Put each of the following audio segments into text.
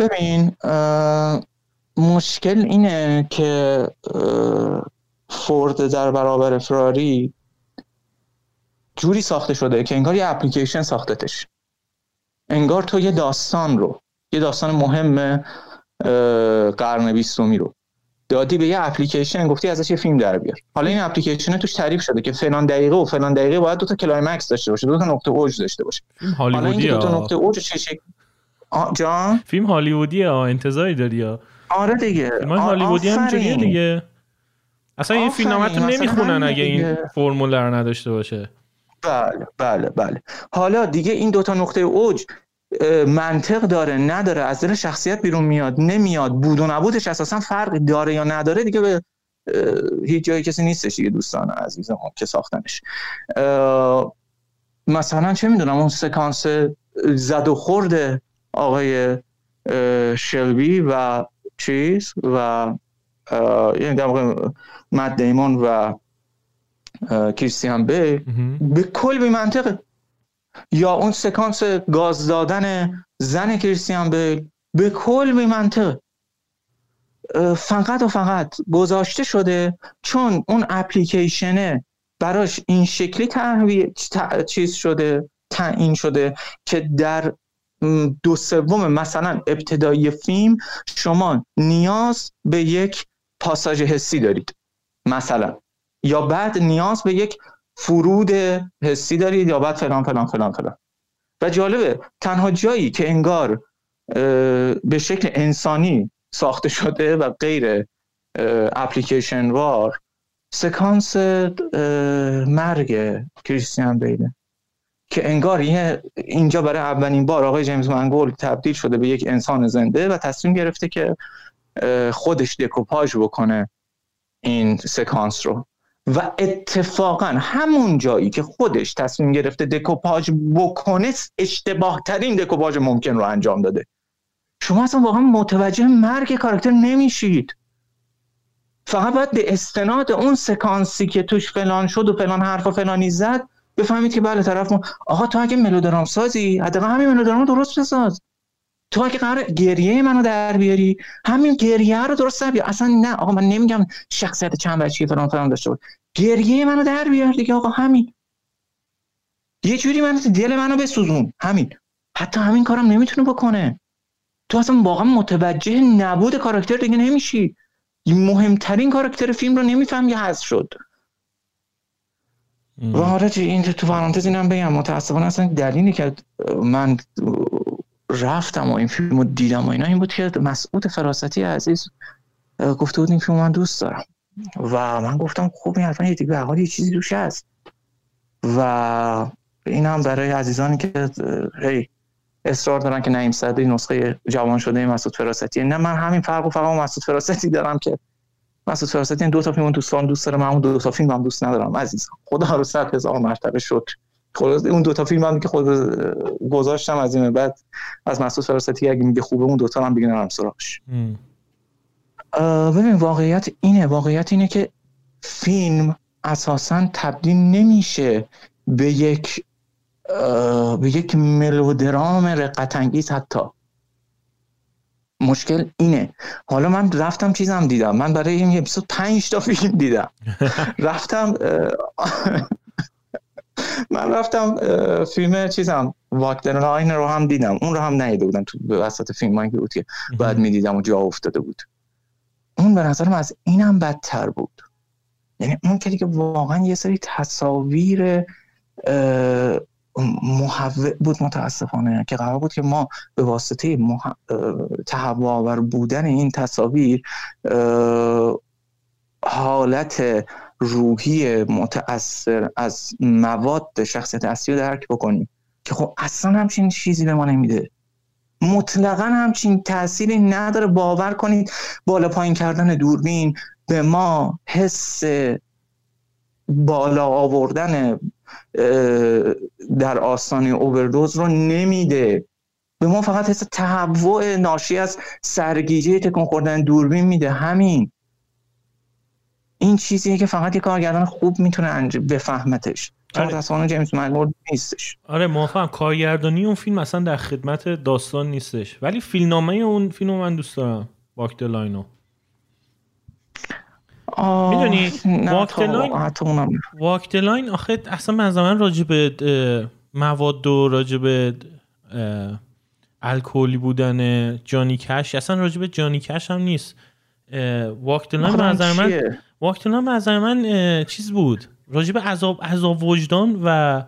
ببین مشکل اینه که فورد در برابر فراری جوری ساخته شده که انگار یه اپلیکیشن ساختتش. انگار تو یه داستان رو یه داستان مهم قرن بیستمی رو دادی به یه اپلیکیشن گفتی ازش یه فیلم در بیار. حالا این اپلیکیشن توش تعریف شده که فلان دقیقه و فلان دقیقه باید دو تا climax داشته باشه دو تا نقطه اوج داشته باشه. حالا این دو تا نقطه اوج چه شکل جان؟ فیلم هالیوودی ها انتظاری داری ها آره دیگه. فیلم هالیوودی هم دیگه. اصلا این فیلماتون نمی‌خونن اگه این فرمول رو نداشته باشه. بله بله بله. حالا دیگه این دوتا نقطه اوج منطق داره نداره. از دل شخصیت بیرون میاد نمیاد. بود و نبودش اساسا فرق داره یا نداره دیگه به هیچ جایی کسی نیستش دیگه دوستان عزیزم که ساختنش. مثلا چه می‌دونم اون سکانس زد و خورد آقای شلبی و چیز و یعنی در واقع مد دیمون و کریستیان بی به کل بی منطقه. یا اون سکانس گاز دادن زن کریستیان بیل به کل بی منطقه. فقط و فقط گذاشته شده چون اون اپلیکیشنه براش این شکلی تحوی... چیز شده تعیین شده که در دو سوم مثلا ابتدایی فیلم شما نیاز به یک پاساژ حسی دارید مثلا. یا بعد نیاز به یک فرود حسی دارید یا بعد فلان فلان فلان فلان. و جالبه تنها جایی که انگار به شکل انسانی ساخته شده و غیر اپلیکیشن وار سکانس مرگ کریستیان بیله که انگار اینجا برای اولین بار آقای جیمز منگول تبدیل شده به یک انسان زنده و تصمیم گرفته که خودش دکوپاژ بکنه این سکانس رو. و اتفاقا همون جایی که خودش تصمیم گرفته دکوپاژ بکنه اشتباه ترین دکوپاژ ممکن رو انجام داده. شما اصلا واقعا متوجه مرگ کاراکتر نمیشید. فقط باید به استناد اون سکانسی که توش فلان شد و فلان حرف و فلانی زد بفهمید که بله طرف ما آقا تو اگه ملودرام سازی حداقل همین ملودرام درست بساز. تو اگه قرار گریه منو در بیاری همین گریه رو درست بیار. اصلا نه آقا من نمیگم شخصیت چند بچگی فلان فلان داشته بود گریه منو در بیار دیگه آقا همین. یه جوری من دل منو بسوزون همین. حتی همین کارم نمی‌تونه بکنه. تو اصلا واقعا متوجه نبود کاراکتر دیگه نمیشی. مهمترین کاراکتر فیلم رو نمیفهم یه هست و آره این تو پرانتز اینم بگم متاسفانه اصلا دلیلی که من رفتم و این فیلم رو دیدم و اینا این بود که مسعود فراستی عزیز گفته بود این فیلم من دوست دارم. و من گفتم خوب این حتما یه حال یه چیزی دوش هست. و این هم برای عزیزانی که هی اصرار دارن که نعیم صدی نسخه جوان شده مسعود فراستی. نه من همین فرق و فقط مسعود فراستی دارم که مسعود این دو تا فیلم دوستان دوست دارم من دو تا فیلم هم دوست ندارم عزیز خدا رو صد هزار مرتبه شکر. خلاص اون دو تا فیلم هم که خود گذاشتم از این بعد از مسعود فراستی اگه میگه خوبه اون دو تا هم دیگه نرم سراغش ببین واقعیت اینه واقعیت اینه که فیلم اساسا تبدیل نمیشه به یک به یک ملودرام رقت انگیز حتی. مشکل اینه. حالا من رفتم چیزم دیدم. من برای این اپیزود پنج تا فیلم دیدم. رفتم من رفتم فیلم چیزم واکدن لاین رو هم دیدم. اون رو هم ندیده بودم تو وسط فیلم من بود که بعد می‌دیدم و جا افتاده بود. اون به نظرم از اینم بدتر بود. یعنی اون که دیگه واقعا یه سری تصاویر محوع بود متاسفانه که قرار بود که ما به واسطه مح... تهوع بودن این تصاویر حالت روحی متاثر از مواد شخصیت اصلی رو درک بکنیم. که خب اصلا همچین چیزی به ما نمیده. مطلقا همچین تأثیری نداره. باور کنید بالا پایین کردن دوربین به ما حس بالا آوردن در آستانه اووردوز رو نمیده. به ما فقط حس تهوع ناشی از سرگیجه تکون خوردن دوربین میده. همین. این چیزیه که فقط یه کارگردان خوب می‌تونه بفهمتش. آره. جیمز منگورد نیستش. آره موافقم. کارگردانی اون فیلم اصلا در خدمت داستان نیستش. ولی فیلمنامه اون فیلم من دوست دارم. Walk the Line و می‌دونی؟ Walk the Line آخه اصلا من زمان راجع به مواد و راجع به الکلی بودن جانی کش اصلا راجع به جانی کش هم نیست. Walk the Line به نظر من Walk the Line نظر من چیز بود. راجع به عذاب عذاب وجدان و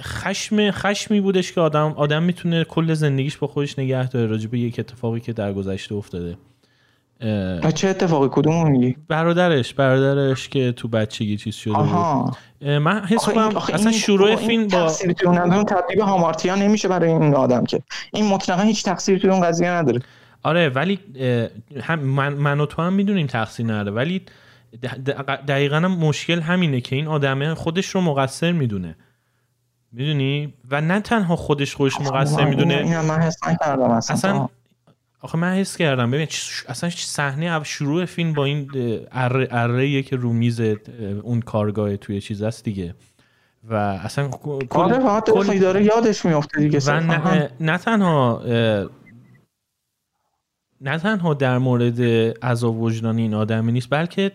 خشم خشمی بودش که آدم آدم می‌تونه کل زندگیش با خودش نگه داره راجب یک اتفاقی که در گذشته افتاده. چه اتفاقی کدوم میگی؟ برادرش برادرش که تو بچگی چیز شده آها. بود من حس کنم اصلا شروع فیلم با تقصیری تو اون تبدیل هامارتیا نمیشه برای این آدم که. این مطلقا هیچ تقصیری تو اون قضیه نداره. آره ولی هم من, من و تو هم می‌دونیم تقصیر نداره. ولی دقیقا هم مشکل همینه که این آدمه خودش رو مقصر می‌دونه. می‌دونی؟ و نه تنها خودش خودش مقصر می‌دونه اصلا. آخه من حس کردم ببین اصلا صحنه شروع فیلم با این اره, اره که رو میز اون کارگاه توی چیز است دیگه. و اصلا کل, آره داره یادش میفته دیگه. و نه, نه تنها نه تنها در مورد عذاب وجدانی این آدمی نیست بلکه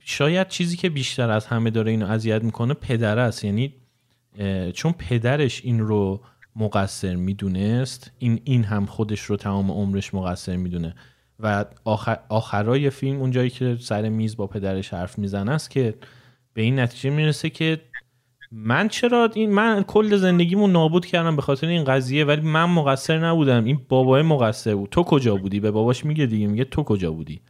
شاید چیزی که بیشتر از همه داره اینو اذیت می‌کنه پدر است. یعنی چون پدرش این رو مقصر می‌دونست این این هم خودش رو تمام عمرش مقصر می‌دونه. و آخر آخرای فیلم اونجایی که سر میز با پدرش حرف می‌زنه است که به این نتیجه می‌رسه که من چرا این من کل زندگیمو نابود کردم به خاطر این قضیه ولی من مقصر نبودم. این بابای مقصر بود. تو کجا بودی؟ به باباش میگه دیگه. میگه تو کجا بودی؟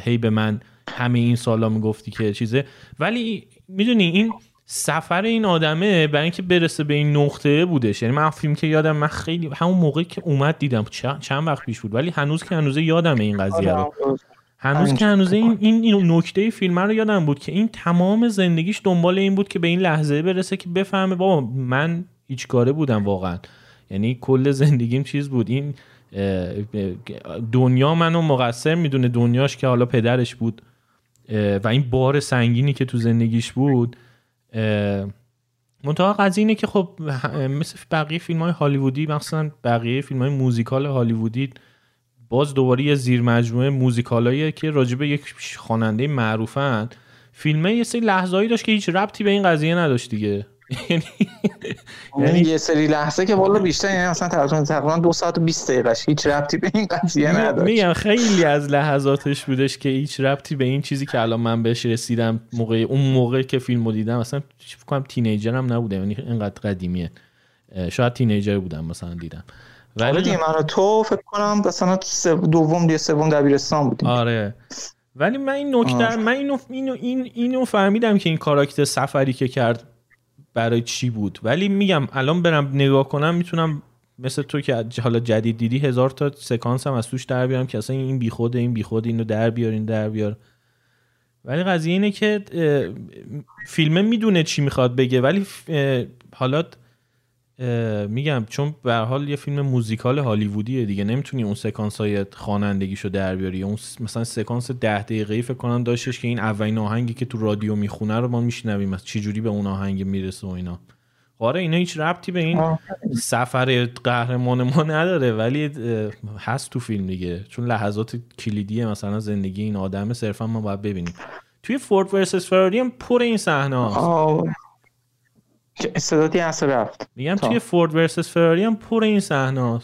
هی به من همه این سالا می‌گفتی که چیزه. ولی می‌دونی این سفر این آدمه برای اینکه برسه به این نقطه بودش. یعنی من فیلم که یادم من خیلی همون موقع که اومد دیدم چند وقت پیش بود ولی هنوز که هنوز یادم این قضیه رو. آره، هنوز که هنوز این این نکته فیلم رو یادم بود که این تمام زندگیش دنبال این بود که به این لحظه برسه که بفهمه بابا من هیچ کاره بودم واقعا. یعنی کل زندگیم چیز بود. این دنیا منو مقصر می‌دونه دنیاش که حالا پدرش بود و این بار سنگینی که تو زندگیش بود. منتها قضیه اینه که خب مثل بقیه فیلم های هالیوودی مثلا بقیه فیلم های موزیکال هالیوودی باز دوباره یه زیر مجموعه موزیکالاییه که راجبه یک خواننده معروفن. فیلمه یه سری لحظه‌ای داشت که هیچ ربطی به این قضیه نداشت دیگه. یعنی, یعنی یه سری لحظه که والا بیشتر یعنی مثلا تقریبا تقریبا دو ساعت و 20 دقیقش هیچ ربطی به این قضیه نداشت. میگم خیلی از لحظاتش بودش که هیچ ربطی به این چیزی که الان من بهش رسیدم موقع اون موقع که فیلمو دیدم مثلا فکر کنم تینیجر هم نبودم یعنی اینقدر قدیمیه. شاید تینیجر بودم مثلا دیدم. ولی آره دیگه من تو فکر کنم مثلا دوم یا سوم دبیرستان بودیم. آره. ولی من این نکته من اینو اینو این اینو فهمیدم که این کاراکتر سفری که کرد برای چی بود. ولی میگم الان برم نگاه کنم می‌تونم مثل تو که حالا جدید دیدی هزار تا سکانس هم از توش در بیارم که اصلا این بیخود این بیخود اینو در بیار این در بیار. ولی قضیه اینه که فیلمه می‌دونه چی می‌خواد بگه ولی حالا میگم چون به حال یه فیلم موزیکال هالیوودیه دیگه نمی‌تونی اون سکانس های خوانندگیشو در بیاری. اون مثلا سکانس ده دقیقه‌ای فکر کنم داشتش که این اولین آهنگی که تو رادیو می‌خونه رو ما میشنویم. از چه جوری به اون آهنگ می‌رسه و اینا. آره اینا هیچ ربطی به این سفر قهرمان ما نداره ولی هست تو فیلم دیگه. چون لحظات کلیدیه مثلا زندگی این آدم صرفا ما باید ببینیم. توی فورد ورسس فراری هم پر این صحنه صداتی اصلا رفت. میگم توی فورد ورسس فراری هم پر این صحنه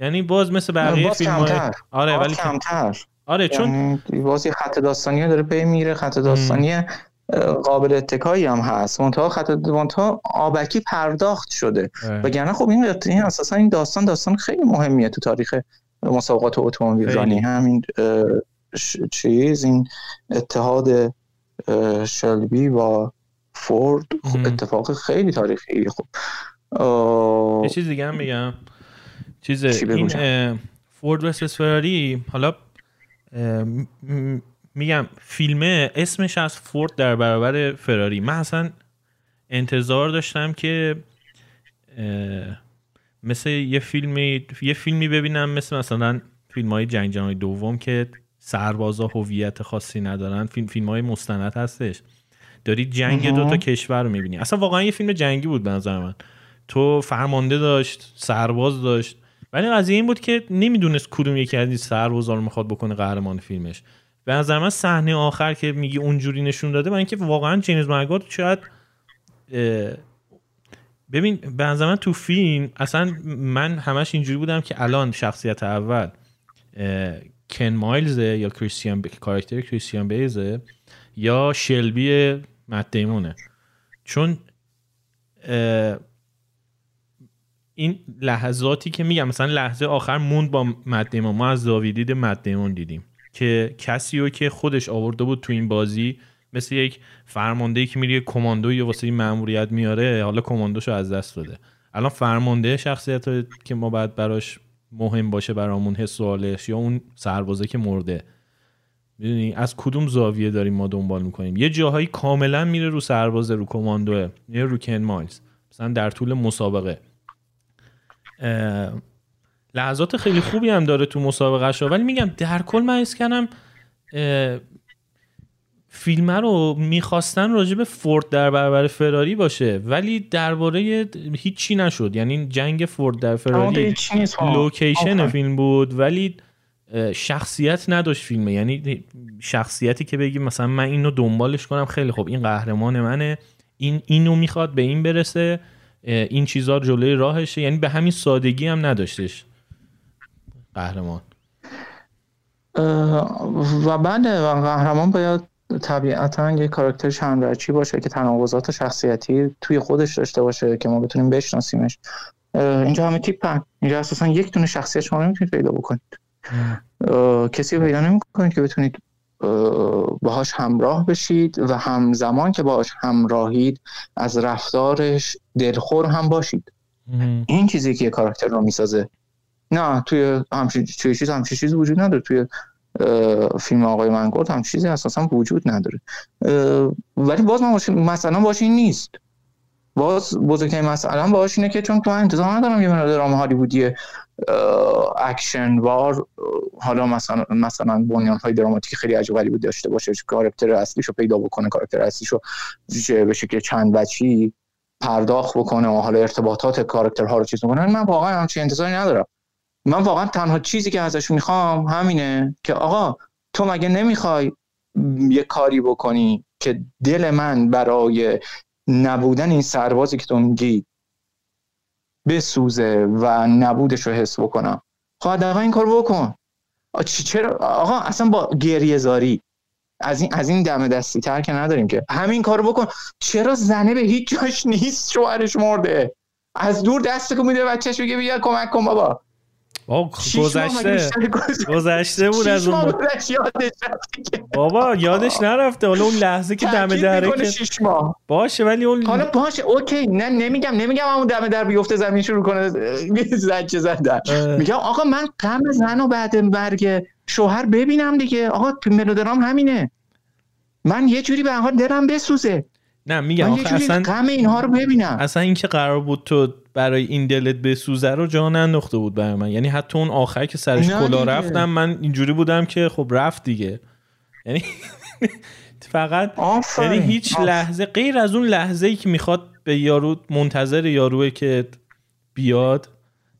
یعنی باز مثل بقیه فیلم های... آره ولی کمتر. آره چون یعنی باز خط داستانی داره پی میره خط داستانی قابل اتکایی هم هست. منتها خط منتها آبکی پرداخت شده. وگرنه خب این این اساسا این داستان داستان خیلی مهمیه تو تاریخ مسابقات اتومبیل رانی همین چیز این اتحاد شلبی با فورد خب اتفاق خیلی تاریخی. خب یه چیز دیگه هم میگم چیز این فورد وسس فراری حالا میگم فیلمه اسمش از فورد در برابر فراری. من اصلا انتظار داشتم که مثل یه فیلمی یه فیلمی ببینم مثل مثلا فیلم های جنگ جهانی دوم که سربازا هویت خاصی ندارن. فیلم فیلم های مستند هستش. داری جنگ دو تا کشور رو می‌بینی. اصلا واقعا یه فیلم جنگی بود به نظر من. تو فرمانده داشت سرباز داشت. ولی قضیه این بود که نمی‌دونست کدوم یکی از این سربازا رو می‌خواد بکنه قهرمان فیلمش. به نظر من صحنه آخر که میگی اونجوری نشون داده من اینکه واقعا جیمز منگارد شاید ببین به نظر من تو فیلم اصلا من همش اینجوری بودم که الان شخصیت اول کن مایلزه یا کریستیان ب... کاراکتر کریستیان بیزه یا شلبی مت دیمونه چون این لحظاتی که میگم مثلا لحظه آخر موند با مت دیمون ما از زاویدید مت دیمون دیدیم که کسی رو که خودش آورده بود تو این بازی مثل یک فرمانده که میره کماندو یا واسه این ماموریت میاره حالا کماندوشو از دست داده الان فرمانده شخصیت که ما بعد براش مهم باشه برامون حس سوالش یا اون سربازه که مرده. می‌دونی؟ از کدوم زاویه داریم ما دنبال می‌کنیم؟ یه جاهایی کاملا میره رو سربازه رو کماندوه میره رو کن مایلز مثلا در طول مسابقه. لحظات خیلی خوبی هم داره تو مسابقه شو ولی میگم در کل من کنم فیلم رو می‌خواستن راجع به فورد در برابر فراری باشه ولی درباره هیچی نشد. یعنی جنگ فورد در فراری لوکیشن فیلم بود ولی شخصیت نداشت فیلم یعنی شخصیتی که بگی مثلا من اینو دنبالش کنم خیلی خوب. این قهرمان منه. این اینو می‌خواد به این برسه. این چیزا جلوی راهشه. یعنی به همین سادگی هم نداشتش قهرمان. و بله قهرمان باید طبیعتا یه کاراکتر چند باشه که تناقضات شخصیتی توی خودش داشته باشه که ما بتونیم بشناسیمش. اینجا همه تیپ اینجا اساسا یک دونه شخصیت شما نمی‌تونید پیدا بکنید. کسی پیدا نمی‌کنید که بتونید باهاش همراه بشید و همزمان که باهاش همراهید از رفتارش دلخور هم باشید. این چیزی که کاراکتر رو می‌سازه. نه توی همچین توی چیز همچین چیز وجود نداره. توی فیلم آقای منگورد هم چیزی اساسا وجود نداره. ولی باز مثلا باش این نیست. باز بزرگترین مثلا باش اینه که چون تو انتظار ندارم یه درام هالیوودی اکشن وار حالا مثلا مثلا بنیان های دراماتیک خیلی عجیب غریبی داشته باشه کاراکتر اصلیشو پیدا بکنه کاراکتر اصلیشو به شکل چند بچی پرداخت بکنه و حالا ارتباطات کاراکترها رو چیز بکنه من واقعا همچین انتظاری ندارم. من واقعا تنها چیزی که ازش می‌خوام همینه که آقا تو مگه نمی‌خوای یه کاری بکنی که دل من برای نبودن این سربازی که تو میگی بسوزه و نبودش رو حس بکنم. خب این کار بکن. چرا؟ آقا اصلا با گریه زاری. از این از این دم دستی تر که نداریم که. همین کارو بکن. چرا زنه به هیچ جاش نیست شوهرش مرده؟ از دور دست کو میده بچهش بگه بیا کمک کن بابا. گذشته. گذشته بود از اون بابا یادش نرفته. حالا اون لحظه که دم دره که باشه ولی اون حالا باشه اوکی. نه نمیگم نمیگم اون دم در بیفته زمین شروع کنه زجه زدن. میگم آقا من غم زن و بعد برگ شوهر ببینم دیگه. آقا ملودرام همینه. من یه جوری به حال دلم بسوزه. نه میگم آخه اصلا غم اینها رو ببینم. اصلا اینکه قرار بود تو برای این دلت بسوزه رو جا ننداخته بود برای من. یعنی حتی اون آخر که سرش کلا رفتم من اینجوری بودم که خب رفت دیگه. یعنی فقط یعنی هیچ لحظه غیر از اون لحظه ای که می‌خواد به یارو منتظر یاروه که بیاد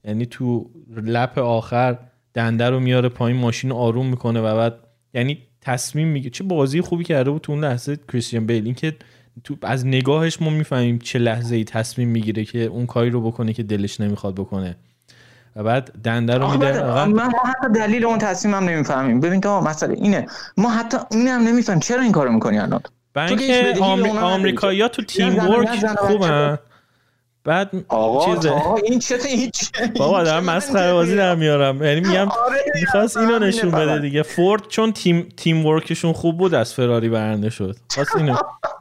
یعنی تو لپ آخر دنده رو میاره پایین ماشین آروم می‌کنه و بعد یعنی تصمیم میگه چه بازی خوبی کرده بود تو اون لحظه کریستیان بیل. این که تو از نگاهش ما می‌فهمیم چه لحظه ای تصمیم می‌گیره که اون کاری رو بکنه که دلش نمی‌خواد بکنه. و بعد دنده رو میده ما حتی دلیل اون تصمیم هم نمی‌فهمیم. ببین تا مسئله اینه. ما حتی این هم نمی‌فهمیم چرا این کارو می‌کنی الان. برای اینکه آمریکایی‌ها تو تیم ورک خوبن. بعد آقا چیزه؟ آقا این چه هیچ بابا دارم مسخره بازی در میارم. یعنی میگم آره می‌خواست اینو نشون بده دیگه. فورد چون تیم تیم ورکشون خوب بود از فراری برنده شد. خواست اینو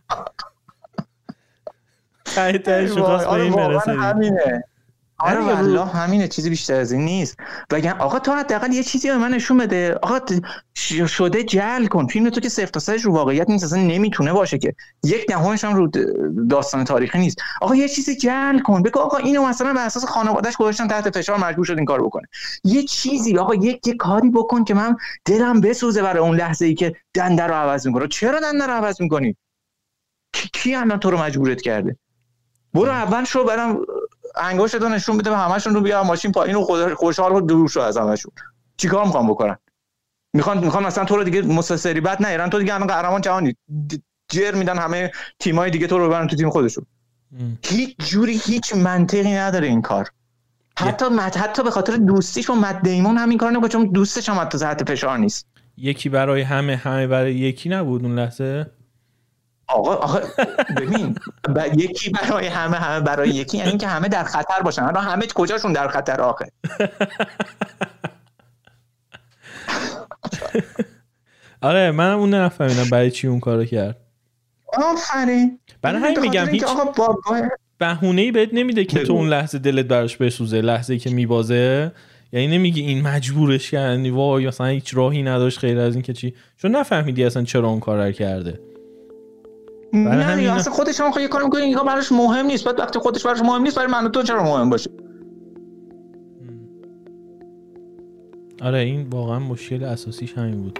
به این برسه همینه. آره والله همینه چیزی بیشتر از این نیست. بگم آقا تو حداقل یه چیزی به من نشون بده. آقا شده جل کن. فیلم تو که صفر تا رو واقعیت نیست اصلا نمی‌تونه باشه که. یک دهمش هم رو داستان تاریخی نیست. آقا یه چیزی جل کن. بگو آقا اینو مثلا به اساس خانوادهش گذاشتن تحت فشار مجبور شد این کار بکنه. یه چیزی آقا یک یه کاری بکن که من دلم بسوزه برای اون لحظه ای که دنده رو عوض می‌کنه. چرا دنده رو عوض می‌کنی؟ کی الان تو رو مجبورت کرده؟ برو اول شو برم انگاشت رو نشون بده به همشون رو بیا ماشین پایین و خوشحال و دور شو از همشون چیکار می‌خوام بکنن می‌خوان می‌خوان مثلا تو رو دیگه مسسری بعد ایران تو دیگه الان قهرمان جهانی. جر میدن همه تیمای دیگه تو رو ببرن تو تیم خودشون. هیچ جوری هیچ منطقی نداره این کار. حتی مد حتی به خاطر دوستیش و مد دیمون همین کار نمی‌کنه چون دوستش هم حتی تحت فشار نیست. یکی برای همه همه برای یکی نبود اون لحظه؟ آقا آقا ببین ب... یکی برای همه همه برای یکی یعنی که همه در خطر باشن. الان همه کجاشون در خطر آخه؟ آره منم اون نفهمیدم برای چی اون کارو کرد. آفرین. برای همین میگم هیچ بهونه ای بهت نمیده که تو اون لحظه دلت براش بسوزه لحظه که میبازه. یعنی نمیگی این مجبورش کردی وای مثلا هیچ راهی نداشت غیر از این که چی؟ چون نفهمیدی اصلا چرا اون کار کرده. نه همین اصلا خودش هم یه کار می‌کنه اینها براش مهم نیست. بعد وقتی خودش براش مهم نیست برای من تو چرا مهم باشه؟ آره این واقعا مشکل اساسیش همین بود.